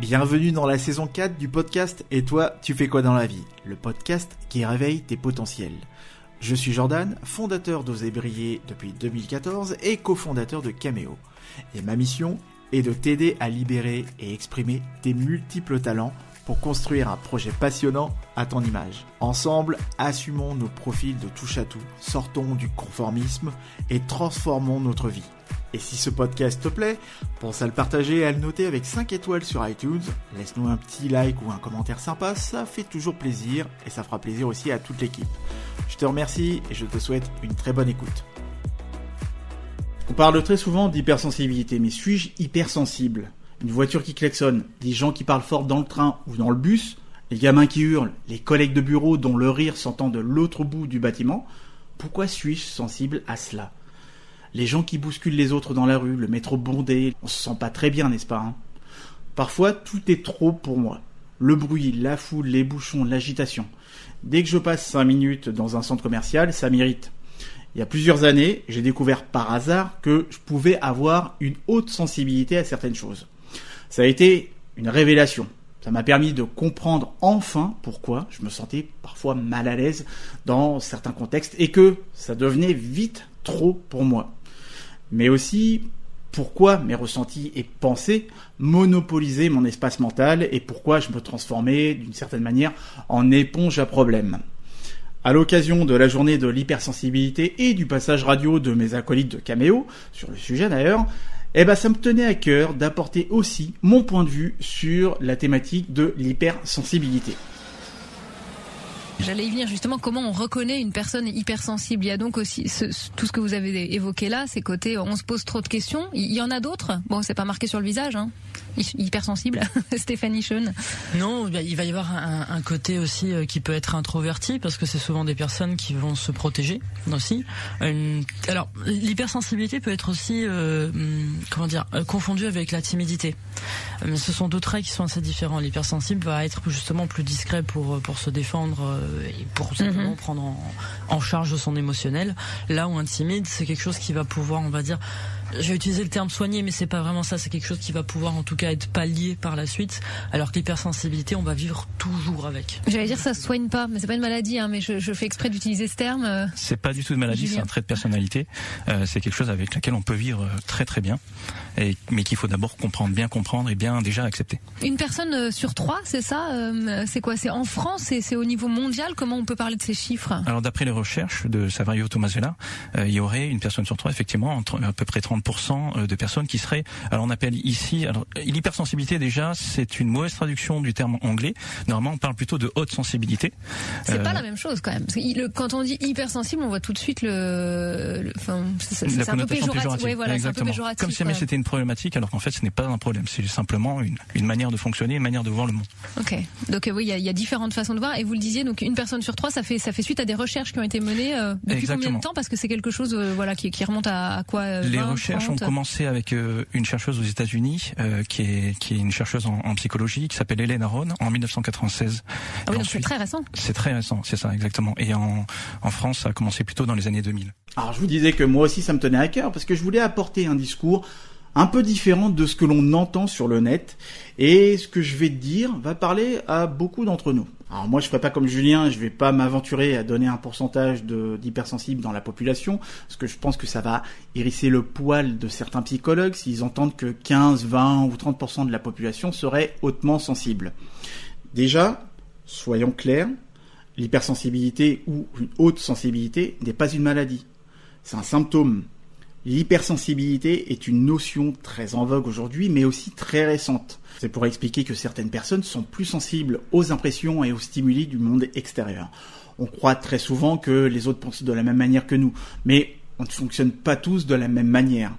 Bienvenue dans la saison 4 du podcast Et toi, tu fais quoi dans la vie? Le podcast qui réveille tes potentiels. Je suis Jordan, fondateur d'Oser Briller depuis 2014 et cofondateur de Cameo. Et ma mission est de t'aider à libérer et exprimer tes multiples talents pour construire un projet passionnant à ton image. Ensemble, assumons nos profils de touche à tout, sortons du conformisme et transformons notre vie. Et si ce podcast te plaît, pense à le partager et à le noter avec 5 étoiles sur iTunes. Laisse-nous un petit like ou un commentaire sympa, ça fait toujours plaisir et ça fera plaisir aussi à toute l'équipe. Je te remercie et je te souhaite une très bonne écoute. On parle très souvent d'hypersensibilité, mais suis-je hypersensible? Une voiture qui klaxonne, des gens qui parlent fort dans le train ou dans le bus, les gamins qui hurlent, les collègues de bureau dont le rire s'entend de l'autre bout du bâtiment. Pourquoi suis-je sensible à cela? Les gens qui bousculent les autres dans la rue, le métro bondé, on se sent pas très bien, n'est-ce pas hein? Parfois, tout est trop pour moi. Le bruit, la foule, les bouchons, l'agitation. Dès que je passe 5 minutes dans un centre commercial, ça m'irrite. Il y a plusieurs années, j'ai découvert par hasard que je pouvais avoir une haute sensibilité à certaines choses. Ça a été une révélation. Ça m'a permis de comprendre enfin pourquoi je me sentais parfois mal à l'aise dans certains contextes et que ça devenait vite trop pour moi mais aussi pourquoi mes ressentis et pensées monopolisaient mon espace mental et pourquoi je me transformais d'une certaine manière en éponge à problèmes. À l'occasion de la journée de l'hypersensibilité et du passage radio de mes acolytes de Caméo, sur le sujet d'ailleurs, eh ben ça me tenait à cœur d'apporter aussi mon point de vue sur la thématique de l'hypersensibilité. J'allais y venir justement comment on reconnaît une personne hypersensible? Il y a donc aussi tout ce que vous avez évoqué là, ces côtés on se pose trop de questions. Il y en a d'autres? Bon, c'est pas marqué sur le visage. Hein hypersensible, Stéphanie Schoen Non, il va y avoir un, côté aussi euh, qui peut être introverti parce que c'est souvent des personnes qui vont se protéger aussi. alors, l'hypersensibilité peut être aussi, euh, hum, comment dire, euh, confondue avec la timidité. Ce sont deux traits qui sont assez différents. L'hypersensible va être justement plus discret pour pour se défendre et pour simplement mhm. prendre en, en charge son émotionnel. Là où un timide, c'est quelque chose qui va pouvoir, on va dire, je vais utiliser le terme soigner, mais c'est pas vraiment ça. C'est quelque chose qui va pouvoir, en tout cas, être pallié par la suite. Alors que l'hypersensibilité, on va vivre toujours avec. J'allais dire ça se soigne pas, mais c'est pas une maladie. Hein, mais je, je, fais exprès d'utiliser ce terme. Euh, c'est pas du tout une maladie, c'est un trait de personnalité. Euh, c'est quelque chose avec lequel on peut vivre euh, très très bien, et, mais qu'il faut d'abord comprendre, bien comprendre et bien déjà accepter. Une personne sur trois, c'est ça C'est quoi? C'est en France et c'est au niveau mondial? Comment on peut parler de ces chiffres? Alors d'après les recherches de Savario Tomasella, il y aurait une personne sur trois, effectivement, entre à peu près 30 euh, de personnes qui seraient, alors on appelle ici, alors l'hypersensibilité déjà, c'est une mauvaise traduction du terme anglais. Normalement, on parle plutôt de haute sensibilité. C'est pas euh, la même chose quand même. quand on dit hypersensible, on voit tout de suite le, enfin, c'est un peu péjoratif. voilà, Exactement. Comme si jamais c'était une problématique, alors qu'en fait, ce n'est pas un problème. C'est simplement une, une, manière de fonctionner, une manière de voir le monde. Ok. Donc euh, oui, il y, y, a différentes façons de voir. Et vous le disiez, donc une personne sur trois, ça fait ça fait suite à des recherches qui ont été menées depuis combien de temps? Parce que c'est quelque chose, voilà, qui, qui, remonte à, à quoi Les recherches ont commencé avec euh, une chercheuse aux États-Unis euh, qui est qui est une chercheuse en, psychologie qui s'appelle Hélène Aron en 1996. Ah oui, donc c'est très récent. C'est très récent, c'est ça exactement. Et en en France, ça a commencé plutôt dans les années 2000. Alors je vous disais que moi aussi ça me tenait à cœur parce que je voulais apporter un discours un peu différent de ce que l'on entend sur le net. Et ce que je vais te dire va parler à beaucoup d'entre nous. Alors moi je ferai pas comme Julien, je vais pas m'aventurer à donner un pourcentage d'hypersensibles dans la population, parce que je pense que ça va hérisser le poil de certains psychologues s'ils entendent que 15, 20 ou 30% de la population serait hautement sensible. Déjà, soyons clairs, l'hypersensibilité ou une haute sensibilité n'est pas une maladie. C'est un symptôme. L'hypersensibilité est une notion très en vogue aujourd'hui, mais aussi très récente. C'est pour expliquer que certaines personnes sont plus sensibles aux impressions et aux stimuli du monde extérieur. On croit très souvent que les autres pensent de la même manière que nous, mais on ne fonctionne pas tous de la même manière.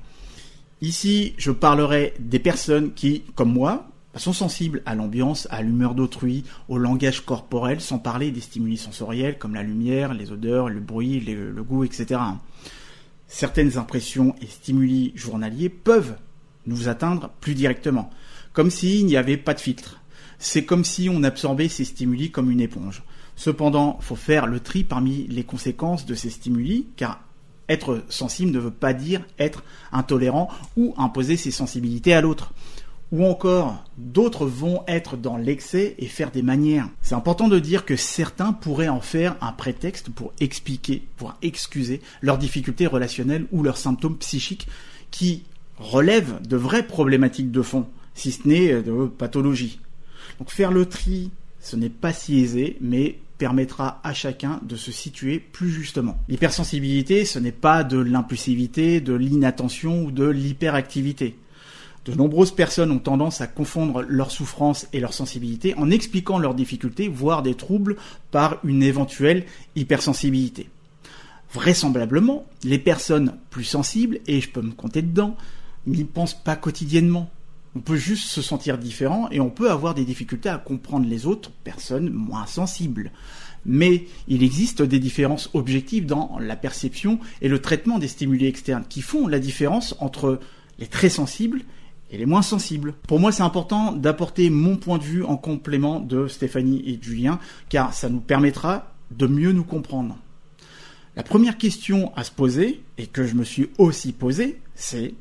Ici, je parlerai des personnes qui, comme moi, sont sensibles à l'ambiance, à l'humeur d'autrui, au langage corporel, sans parler des stimuli sensoriels comme la lumière, les odeurs, le bruit, le goût, etc certaines impressions et stimuli journaliers peuvent nous atteindre plus directement, comme s'il n'y avait pas de filtre. C'est comme si on absorbait ces stimuli comme une éponge. Cependant, faut faire le tri parmi les conséquences de ces stimuli, car être sensible ne veut pas dire être intolérant ou imposer ses sensibilités à l'autre. Ou encore d'autres vont être dans l'excès et faire des manières. C'est important de dire que certains pourraient en faire un prétexte pour expliquer, pour excuser leurs difficultés relationnelles ou leurs symptômes psychiques qui relèvent de vraies problématiques de fond, si ce n'est de pathologie. Donc faire le tri, ce n'est pas si aisé, mais permettra à chacun de se situer plus justement. L'hypersensibilité, ce n'est pas de l'impulsivité, de l'inattention ou de l'hyperactivité. De nombreuses personnes ont tendance à confondre leur souffrance et leur sensibilité en expliquant leurs difficultés, voire des troubles, par une éventuelle hypersensibilité. Vraisemblablement, les personnes plus sensibles, et je peux me compter dedans, n'y pensent pas quotidiennement. On peut juste se sentir différent et on peut avoir des difficultés à comprendre les autres personnes moins sensibles. Mais il existe des différences objectives dans la perception et le traitement des stimuli externes qui font la différence entre les très sensibles et les moins sensibles. Pour moi, c'est important d'apporter mon point de vue en complément de Stéphanie et Julien, car ça nous permettra de mieux nous comprendre. La première question à se poser, et que je me suis aussi posée, c'est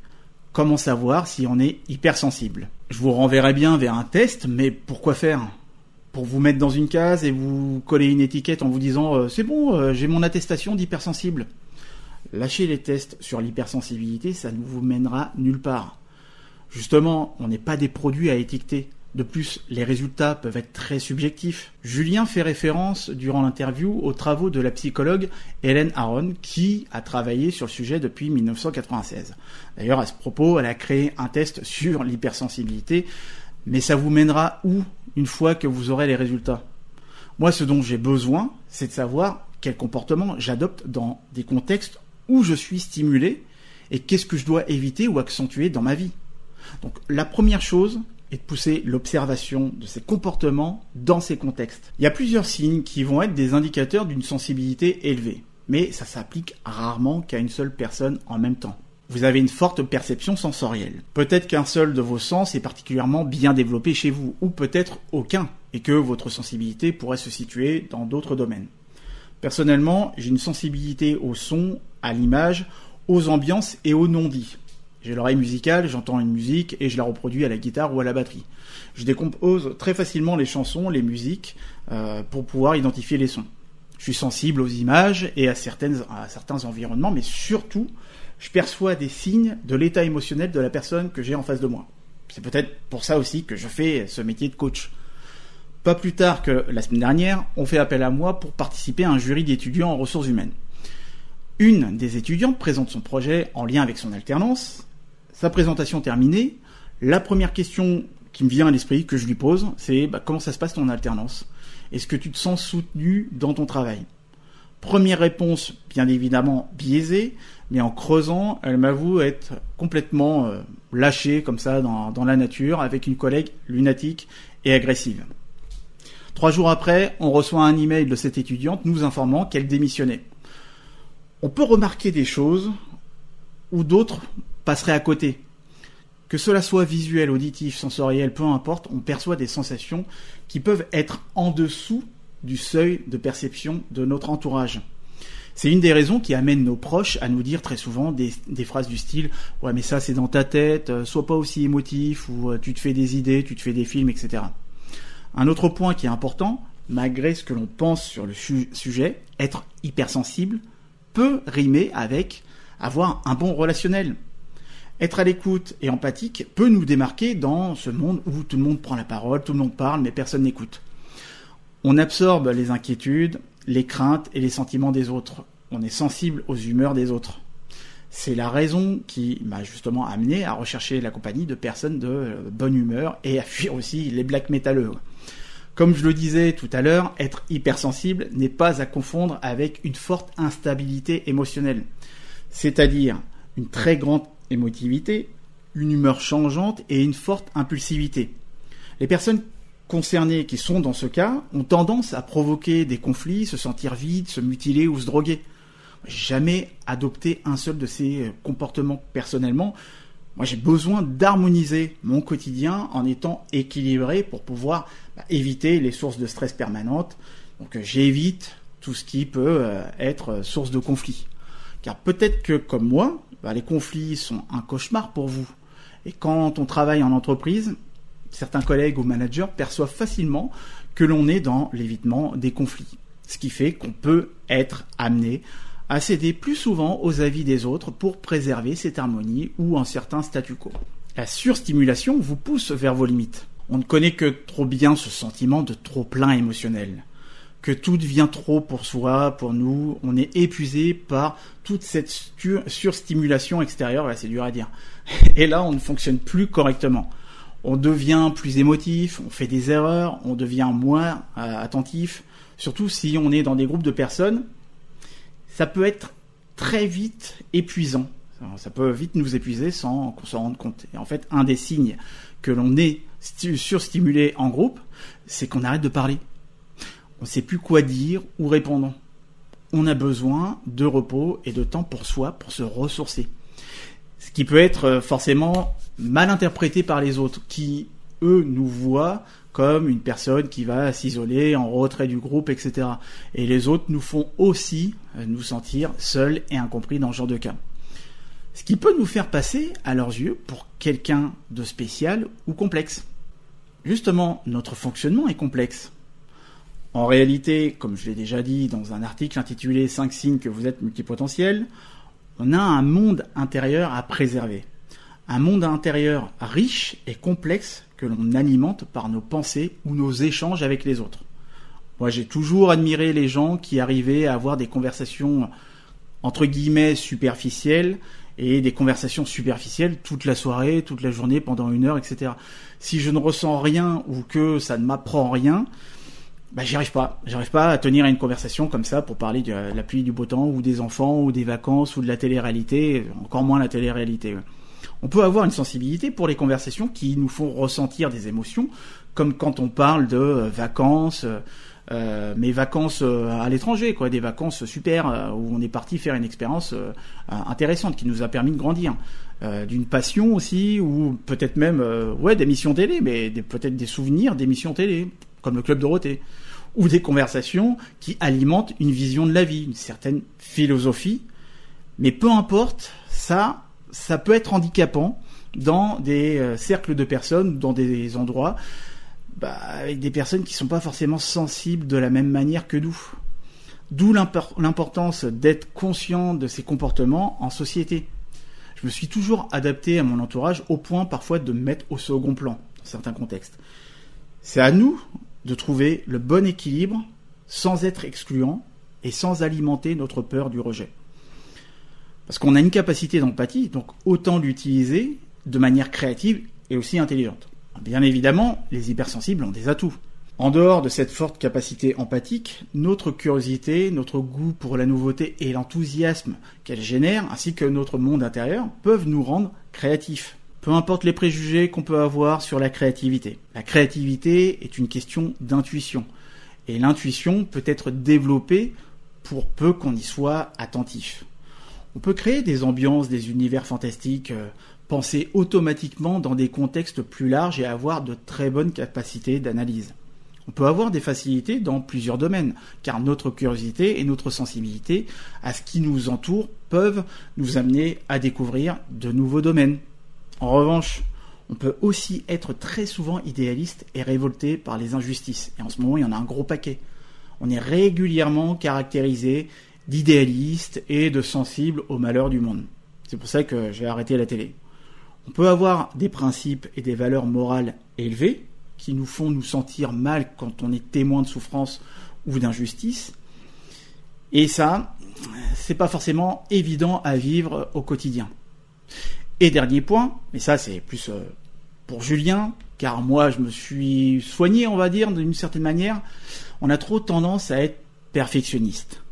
comment savoir si on est hypersensible? Je vous renverrai bien vers un test, mais pourquoi faire? Pour vous mettre dans une case et vous coller une étiquette en vous disant euh, c'est bon, euh, j'ai mon attestation d'hypersensible. Lâchez les tests sur l'hypersensibilité, ça ne vous mènera nulle part. Justement, on n'est pas des produits à étiqueter. De plus, les résultats peuvent être très subjectifs. Julien fait référence durant l'interview aux travaux de la psychologue Hélène Aron qui a travaillé sur le sujet depuis 1996. D'ailleurs, à ce propos, elle a créé un test sur l'hypersensibilité, mais ça vous mènera où une fois que vous aurez les résultats? Moi, ce dont j'ai besoin, c'est de savoir quel comportement j'adopte dans des contextes où je suis stimulé et qu'est-ce que je dois éviter ou accentuer dans ma vie. Donc la première chose est de pousser l'observation de ces comportements dans ces contextes. Il y a plusieurs signes qui vont être des indicateurs d'une sensibilité élevée, mais ça s'applique rarement qu'à une seule personne en même temps. Vous avez une forte perception sensorielle. Peut-être qu'un seul de vos sens est particulièrement bien développé chez vous, ou peut-être aucun, et que votre sensibilité pourrait se situer dans d'autres domaines. Personnellement, j'ai une sensibilité au son, à l'image, aux ambiances et aux non-dits. J'ai l'oreille musicale, j'entends une musique et je la reproduis à la guitare ou à la batterie. Je décompose très facilement les chansons, les musiques, euh, pour pouvoir identifier les sons. Je suis sensible aux images et à, à certains environnements, mais surtout, je perçois des signes de l'état émotionnel de la personne que j'ai en face de moi. C'est peut-être pour ça aussi que je fais ce métier de coach. Pas plus tard que la semaine dernière, on fait appel à moi pour participer à un jury d'étudiants en ressources humaines. Une des étudiantes présente son projet en lien avec son alternance sa présentation terminée, la première question qui me vient à l'esprit, que je lui pose, c'est bah, comment ça se passe ton alternance? Est-ce que tu te sens soutenu dans ton travail? Première réponse, bien évidemment biaisée, mais en creusant, elle m'avoue être complètement euh, lâchée comme ça dans, dans la nature avec une collègue lunatique et agressive. Trois jours après, on reçoit un email de cette étudiante nous informant qu'elle démissionnait. On peut remarquer des choses ou d'autres passerait à côté. Que cela soit visuel, auditif, sensoriel, peu importe, on perçoit des sensations qui peuvent être en dessous du seuil de perception de notre entourage. C'est une des raisons qui amène nos proches à nous dire très souvent des, phrases du style Ouais, mais ça c'est dans ta tête, euh, sois pas aussi émotif, ou euh, tu te fais des idées, tu te fais des films, etc. Un autre point qui est important, malgré ce que l'on pense sur le sujet, être hypersensible peut rimer avec avoir un bon relationnel. Être à l'écoute et empathique peut nous démarquer dans ce monde où tout le monde prend la parole, tout le monde parle, mais personne n'écoute. On absorbe les inquiétudes, les craintes et les sentiments des autres. On est sensible aux humeurs des autres. C'est la raison qui m'a justement amené à rechercher la compagnie de personnes de bonne humeur et à fuir aussi les black métalleux. Comme je le disais tout à l'heure, être hypersensible n'est pas à confondre avec une forte instabilité émotionnelle. C'est-à-dire une très grande une humeur changeante et une forte impulsivité. Les personnes concernées qui sont dans ce cas ont tendance à provoquer des conflits, se sentir vides, se mutiler ou se droguer. Jamais adopté un seul de ces comportements personnellement. Moi, j'ai besoin d'harmoniser mon quotidien en étant équilibré pour pouvoir bah, éviter les sources de stress permanentes. Donc, j'évite tout ce qui peut euh, être source de conflit. Car peut-être que, comme moi, bah, les conflits sont un cauchemar pour vous. Et quand on travaille en entreprise, certains collègues ou managers perçoivent facilement que l'on est dans l'évitement des conflits. Ce qui fait qu'on peut être amené à céder plus souvent aux avis des autres pour préserver cette harmonie ou un certain statu quo. La surstimulation vous pousse vers vos limites. On ne connaît que trop bien ce sentiment de trop plein émotionnel. Que tout devient trop pour soi, pour nous. On est épuisé par toute cette surstimulation extérieure. c'est dur à dire. Et là, on ne fonctionne plus correctement. On devient plus émotif, on fait des erreurs, on devient moins euh, attentif. Surtout si on est dans des groupes de personnes, ça peut être très vite épuisant. Ça peut vite nous épuiser sans qu'on s'en rende compte. Et en fait, un des signes que l'on est surstimulé en groupe, c'est qu'on arrête de parler. On ne sait plus quoi dire ou répondre. On a besoin de repos et de temps pour soi, pour se ressourcer. Ce qui peut être euh, forcément mal interprété par les autres, qui, eux, nous voient comme une personne qui va s'isoler en retrait du groupe, etc. Et les autres nous font aussi euh, nous sentir seuls et incompris dans ce genre de cas. Ce qui peut nous faire passer, à leurs yeux, pour quelqu'un de spécial ou complexe. Justement, notre fonctionnement est complexe. En réalité, comme je l'ai déjà dit dans un article intitulé 5 signes que vous êtes multipotentiel, on a un monde intérieur à préserver. Un monde intérieur riche et complexe que l'on alimente par nos pensées ou nos échanges avec les autres. Moi, j'ai toujours admiré les gens qui arrivaient à avoir des conversations entre guillemets superficielles et des conversations superficielles toute la soirée, toute la journée, pendant une heure, etc. Si je ne ressens rien ou que ça ne m'apprend rien, bah, j'y arrive pas. J'arrive pas à tenir une conversation comme ça pour parler de la pluie, du beau temps, ou des enfants, ou des vacances, ou de la télé-réalité, encore moins la télé-réalité. On peut avoir une sensibilité pour les conversations qui nous font ressentir des émotions, comme quand on parle de euh, vacances, euh, euh, mes vacances à l'étranger, quoi, des vacances super où on est parti faire une expérience intéressante qui nous a permis de grandir, d'une passion aussi ou peut-être même ouais des missions télé, mais peut-être des souvenirs d'émissions télé comme le club Dorothée ou des conversations qui alimentent une vision de la vie, une certaine philosophie. Mais peu importe, ça, ça peut être handicapant dans des cercles de personnes, dans des endroits bah, avec des personnes qui ne sont pas forcément sensibles de la même manière que nous. D'où l'importance d'être conscient de ces comportements en société. Je me suis toujours adapté à mon entourage au point parfois de me mettre au second plan dans certains contextes. C'est à nous de trouver le bon équilibre sans être excluant et sans alimenter notre peur du rejet. Parce qu'on a une capacité d'empathie, donc autant l'utiliser de manière créative et aussi intelligente. Bien évidemment, les hypersensibles ont des atouts. En dehors de cette forte capacité empathique, notre curiosité, notre goût pour la nouveauté et l'enthousiasme qu'elle génère, ainsi que notre monde intérieur, peuvent nous rendre créatifs. Peu importe les préjugés qu'on peut avoir sur la créativité. La créativité est une question d'intuition. Et l'intuition peut être développée pour peu qu'on y soit attentif. On peut créer des ambiances, des univers fantastiques, euh, penser automatiquement dans des contextes plus larges et avoir de très bonnes capacités d'analyse. On peut avoir des facilités dans plusieurs domaines, car notre curiosité et notre sensibilité à ce qui nous entoure peuvent nous amener à découvrir de nouveaux domaines. En revanche, on peut aussi être très souvent idéaliste et révolté par les injustices. Et en ce moment, il y en a un gros paquet. On est régulièrement caractérisé d'idéaliste et de sensible au malheur du monde. C'est pour ça que j'ai arrêté la télé. On peut avoir des principes et des valeurs morales élevées qui nous font nous sentir mal quand on est témoin de souffrance ou d'injustice. Et ça, c'est pas forcément évident à vivre au quotidien. Et dernier point, mais ça c'est plus euh, pour Julien, car moi je me suis soigné, on va dire, d'une certaine manière, on a trop tendance à être perfectionniste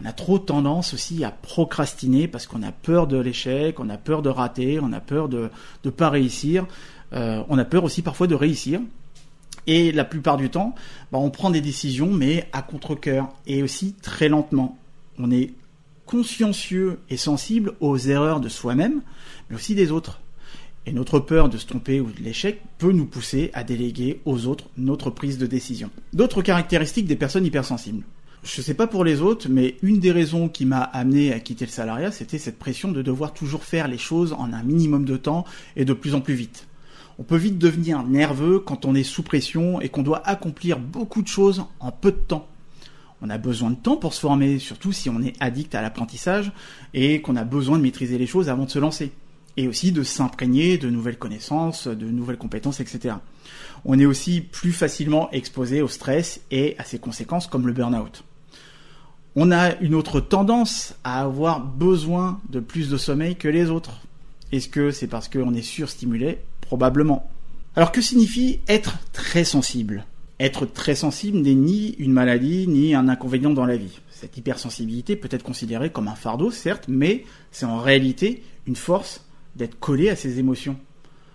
on a trop tendance aussi à procrastiner parce qu'on a peur de l'échec, on a peur de rater, on a peur de ne pas réussir, euh, on a peur aussi parfois de réussir. Et la plupart du temps, bah, on prend des décisions, mais à contre-coeur et aussi très lentement. On est consciencieux et sensible aux erreurs de soi-même, mais aussi des autres. Et notre peur de se tromper ou de l'échec peut nous pousser à déléguer aux autres notre prise de décision. D'autres caractéristiques des personnes hypersensibles. Je sais pas pour les autres, mais une des raisons qui m'a amené à quitter le salariat, c'était cette pression de devoir toujours faire les choses en un minimum de temps et de plus en plus vite. On peut vite devenir nerveux quand on est sous pression et qu'on doit accomplir beaucoup de choses en peu de temps. On a besoin de temps pour se former, surtout si on est addict à l'apprentissage et qu'on a besoin de maîtriser les choses avant de se lancer. Et aussi de s'imprégner de nouvelles connaissances, de nouvelles compétences, etc. On est aussi plus facilement exposé au stress et à ses conséquences comme le burn-out. On a une autre tendance à avoir besoin de plus de sommeil que les autres. Est-ce que c'est parce qu'on est surstimulé? Probablement. Alors que signifie être très sensible? Être très sensible n'est ni une maladie ni un inconvénient dans la vie. Cette hypersensibilité peut être considérée comme un fardeau, certes, mais c'est en réalité une force d'être collé à ses émotions.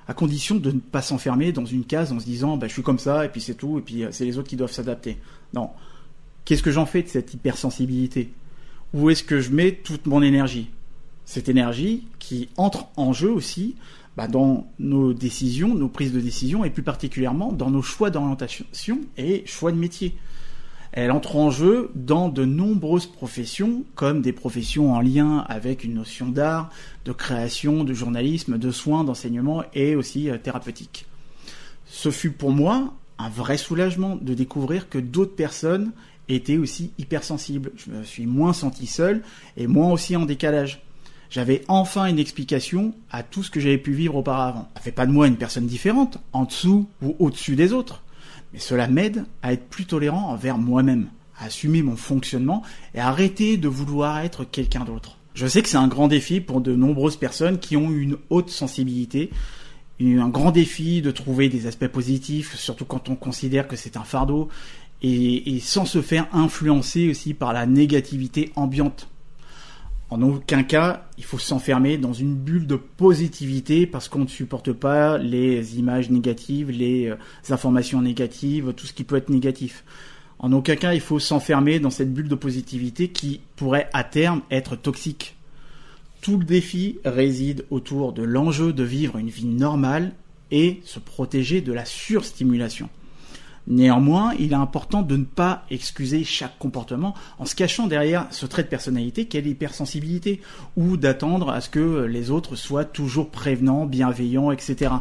À condition de ne pas s'enfermer dans une case en se disant bah, je suis comme ça et puis c'est tout et puis euh, c'est les autres qui doivent s'adapter. Non. Qu'est-ce que j'en fais de cette hypersensibilité? Où est-ce que je mets toute mon énergie? Cette énergie qui entre en jeu aussi bah, dans nos décisions, nos prises de décision, et plus particulièrement dans nos choix d'orientation et choix de métier. Elle entre en jeu dans de nombreuses professions, comme des professions en lien avec une notion d'art, de création, de journalisme, de soins, d'enseignement et aussi euh, thérapeutique. Ce fut pour moi un vrai soulagement de découvrir que d'autres personnes étaient aussi hypersensibles. Je me suis moins senti seul et moins aussi en décalage j'avais enfin une explication à tout ce que j'avais pu vivre auparavant. Ça fait pas de moi une personne différente, en dessous ou au-dessus des autres, mais cela m'aide à être plus tolérant envers moi-même, à assumer mon fonctionnement et à arrêter de vouloir être quelqu'un d'autre. Je sais que c'est un grand défi pour de nombreuses personnes qui ont une haute sensibilité, un grand défi de trouver des aspects positifs, surtout quand on considère que c'est un fardeau, et, et sans se faire influencer aussi par la négativité ambiante en aucun cas, il faut s'enfermer dans une bulle de positivité parce qu'on ne supporte pas les images négatives, les euh, informations négatives, tout ce qui peut être négatif. En aucun cas, il faut s'enfermer dans cette bulle de positivité qui pourrait à terme être toxique. Tout le défi réside autour de l'enjeu de vivre une vie normale et se protéger de la surstimulation. Néanmoins, il est important de ne pas excuser chaque comportement en se cachant derrière ce trait de personnalité qu'est l'hypersensibilité, ou d'attendre à ce que les autres soient toujours prévenants, bienveillants, etc.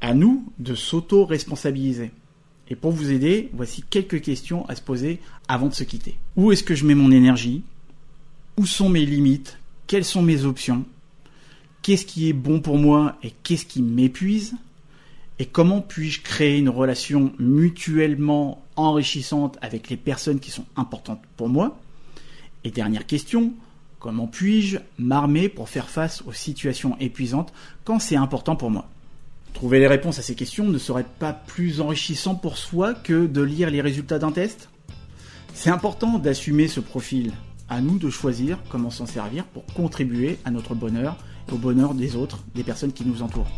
À nous de s'auto-responsabiliser. Et pour vous aider, voici quelques questions à se poser avant de se quitter. Où est-ce que je mets mon énergie? Où sont mes limites? Quelles sont mes options? Qu'est-ce qui est bon pour moi et qu'est-ce qui m'épuise? Et comment puis-je créer une relation mutuellement enrichissante avec les personnes qui sont importantes pour moi? Et dernière question, comment puis-je m'armer pour faire face aux situations épuisantes quand c'est important pour moi? Trouver les réponses à ces questions ne serait pas plus enrichissant pour soi que de lire les résultats d'un test? C'est important d'assumer ce profil. À nous de choisir comment s'en servir pour contribuer à notre bonheur et au bonheur des autres, des personnes qui nous entourent.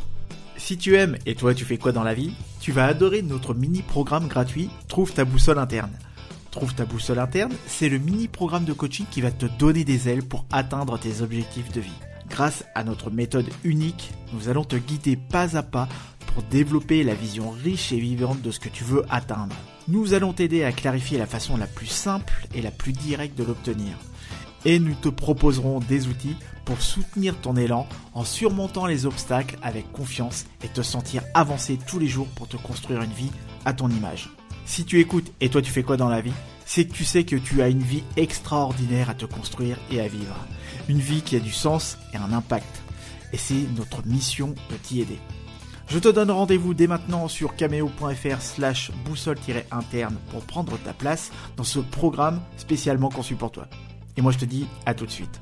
Si tu aimes et toi tu fais quoi dans la vie, tu vas adorer notre mini-programme gratuit Trouve ta boussole interne. Trouve ta boussole interne, c'est le mini-programme de coaching qui va te donner des ailes pour atteindre tes objectifs de vie. Grâce à notre méthode unique, nous allons te guider pas à pas pour développer la vision riche et vivante de ce que tu veux atteindre. Nous allons t'aider à clarifier la façon la plus simple et la plus directe de l'obtenir. Et nous te proposerons des outils pour soutenir ton élan en surmontant les obstacles avec confiance et te sentir avancer tous les jours pour te construire une vie à ton image. Si tu écoutes et toi tu fais quoi dans la vie, c'est que tu sais que tu as une vie extraordinaire à te construire et à vivre. Une vie qui a du sens et un impact. Et c'est notre mission de t'y aider. Je te donne rendez-vous dès maintenant sur cameo.fr slash boussole-interne pour prendre ta place dans ce programme spécialement conçu pour toi. Et moi je te dis à tout de suite.